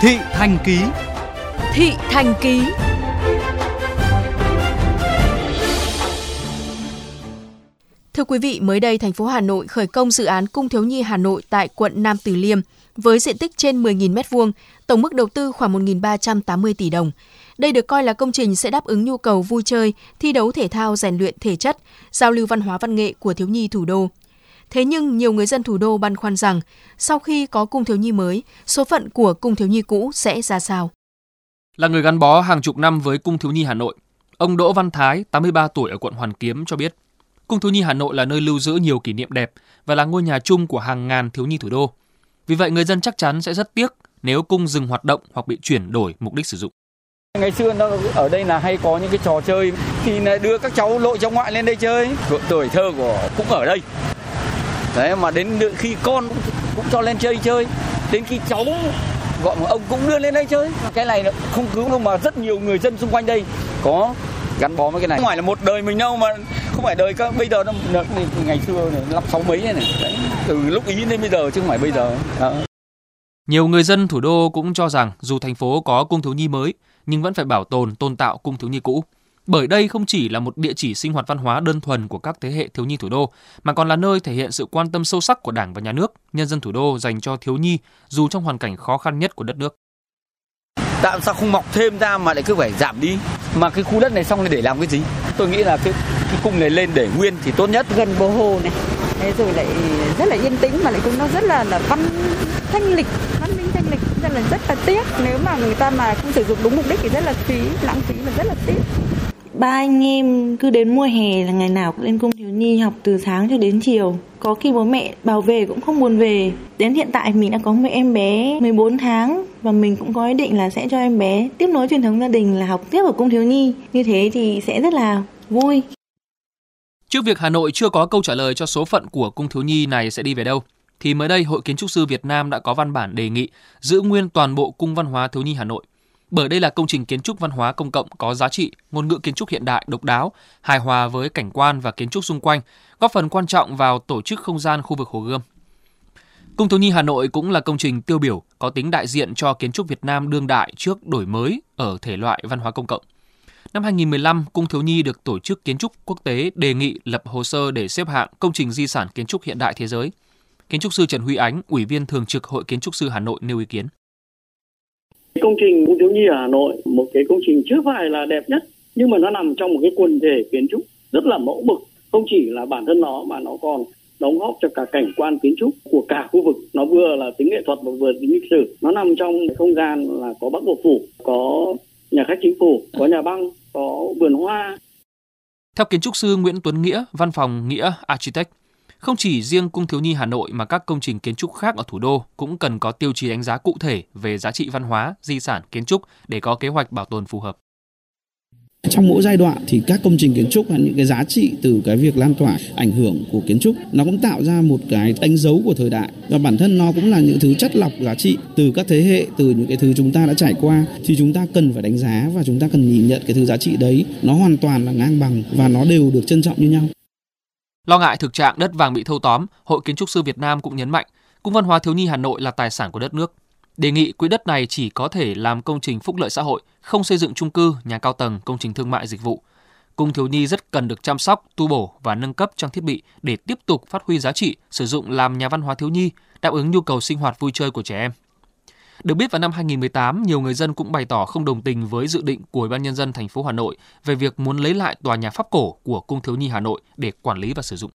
Thị Thành Ký Thị Thành Ký Thưa quý vị, mới đây thành phố Hà Nội khởi công dự án Cung thiếu nhi Hà Nội tại quận Nam Từ Liêm với diện tích trên 10.000 m2, tổng mức đầu tư khoảng 1.380 tỷ đồng. Đây được coi là công trình sẽ đáp ứng nhu cầu vui chơi, thi đấu thể thao rèn luyện thể chất, giao lưu văn hóa văn nghệ của thiếu nhi thủ đô. Thế nhưng nhiều người dân thủ đô băn khoăn rằng sau khi có cung thiếu nhi mới, số phận của cung thiếu nhi cũ sẽ ra sao? Là người gắn bó hàng chục năm với cung thiếu nhi Hà Nội, ông Đỗ Văn Thái, 83 tuổi ở quận Hoàn Kiếm cho biết, cung thiếu nhi Hà Nội là nơi lưu giữ nhiều kỷ niệm đẹp và là ngôi nhà chung của hàng ngàn thiếu nhi thủ đô. Vì vậy người dân chắc chắn sẽ rất tiếc nếu cung dừng hoạt động hoặc bị chuyển đổi mục đích sử dụng. Ngày xưa nó ở đây là hay có những cái trò chơi khi đưa các cháu nội cháu ngoại lên đây chơi. Tuổi thơ của cũng ở đây. Đấy mà đến khi con cũng cho lên chơi chơi. Đến khi cháu gọi ông cũng đưa lên đây chơi. Cái này không cứu đâu mà rất nhiều người dân xung quanh đây có gắn bó với cái này. Không phải là một đời mình đâu mà không phải đời các bây giờ nó ngày xưa này năm sáu mấy này, này. Đấy, từ lúc ý đến bây giờ chứ không phải bây giờ. Đó. Nhiều người dân thủ đô cũng cho rằng dù thành phố có cung thiếu nhi mới nhưng vẫn phải bảo tồn, tôn tạo cung thiếu nhi cũ. Bởi đây không chỉ là một địa chỉ sinh hoạt văn hóa đơn thuần của các thế hệ thiếu nhi thủ đô, mà còn là nơi thể hiện sự quan tâm sâu sắc của Đảng và Nhà nước, nhân dân thủ đô dành cho thiếu nhi dù trong hoàn cảnh khó khăn nhất của đất nước. Tại sao không mọc thêm ra mà lại cứ phải giảm đi? Mà cái khu đất này xong để làm cái gì? Tôi nghĩ là cái, cái cung này lên để nguyên thì tốt nhất. Gần bờ hồ này, Thế rồi lại rất là yên tĩnh mà lại cũng nó rất là là văn thanh lịch, văn minh thanh lịch, rất là rất là tiếc nếu mà người ta mà không sử dụng đúng mục đích thì rất là phí, lãng phí và rất là tiếc. Ba anh em cứ đến mùa hè là ngày nào cũng lên cung thiếu nhi học từ sáng cho đến chiều. Có khi bố mẹ bảo về cũng không buồn về. Đến hiện tại mình đã có một em bé 14 tháng và mình cũng có ý định là sẽ cho em bé tiếp nối truyền thống gia đình là học tiếp ở cung thiếu nhi. Như thế thì sẽ rất là vui. Trước việc Hà Nội chưa có câu trả lời cho số phận của cung thiếu nhi này sẽ đi về đâu, thì mới đây Hội Kiến trúc sư Việt Nam đã có văn bản đề nghị giữ nguyên toàn bộ cung văn hóa thiếu nhi Hà Nội. Bởi đây là công trình kiến trúc văn hóa công cộng có giá trị, ngôn ngữ kiến trúc hiện đại, độc đáo, hài hòa với cảnh quan và kiến trúc xung quanh, góp phần quan trọng vào tổ chức không gian khu vực Hồ Gươm. Cung thiếu nhi Hà Nội cũng là công trình tiêu biểu có tính đại diện cho kiến trúc Việt Nam đương đại trước đổi mới ở thể loại văn hóa công cộng. Năm 2015, Cung Thiếu Nhi được Tổ chức Kiến trúc Quốc tế đề nghị lập hồ sơ để xếp hạng công trình di sản kiến trúc hiện đại thế giới. Kiến trúc sư Trần Huy Ánh, Ủy viên Thường trực Hội Kiến trúc sư Hà Nội nêu ý kiến. Công trình Cung Thiếu Nhi ở Hà Nội, một cái công trình chưa phải là đẹp nhất, nhưng mà nó nằm trong một cái quần thể kiến trúc rất là mẫu mực. Không chỉ là bản thân nó mà nó còn đóng góp cho cả cảnh quan kiến trúc của cả khu vực nó vừa là tính nghệ thuật và vừa tính lịch sử nó nằm trong không gian là có bắc bộ phủ có nhà khách chính phủ có nhà băng có vườn hoa. Theo kiến trúc sư Nguyễn Tuấn Nghĩa, văn phòng Nghĩa Architect, không chỉ riêng Cung Thiếu Nhi Hà Nội mà các công trình kiến trúc khác ở thủ đô cũng cần có tiêu chí đánh giá cụ thể về giá trị văn hóa, di sản kiến trúc để có kế hoạch bảo tồn phù hợp. Trong mỗi giai đoạn thì các công trình kiến trúc và những cái giá trị từ cái việc lan tỏa ảnh hưởng của kiến trúc nó cũng tạo ra một cái đánh dấu của thời đại và bản thân nó cũng là những thứ chất lọc giá trị từ các thế hệ từ những cái thứ chúng ta đã trải qua thì chúng ta cần phải đánh giá và chúng ta cần nhìn nhận cái thứ giá trị đấy nó hoàn toàn là ngang bằng và nó đều được trân trọng như nhau. Lo ngại thực trạng đất vàng bị thâu tóm, Hội Kiến trúc sư Việt Nam cũng nhấn mạnh, Cung văn hóa thiếu nhi Hà Nội là tài sản của đất nước, đề nghị quỹ đất này chỉ có thể làm công trình phúc lợi xã hội, không xây dựng chung cư, nhà cao tầng, công trình thương mại dịch vụ. Cung thiếu nhi rất cần được chăm sóc, tu bổ và nâng cấp trang thiết bị để tiếp tục phát huy giá trị, sử dụng làm nhà văn hóa thiếu nhi, đáp ứng nhu cầu sinh hoạt vui chơi của trẻ em. Được biết vào năm 2018, nhiều người dân cũng bày tỏ không đồng tình với dự định của Ủy ban nhân dân thành phố Hà Nội về việc muốn lấy lại tòa nhà pháp cổ của Cung thiếu nhi Hà Nội để quản lý và sử dụng.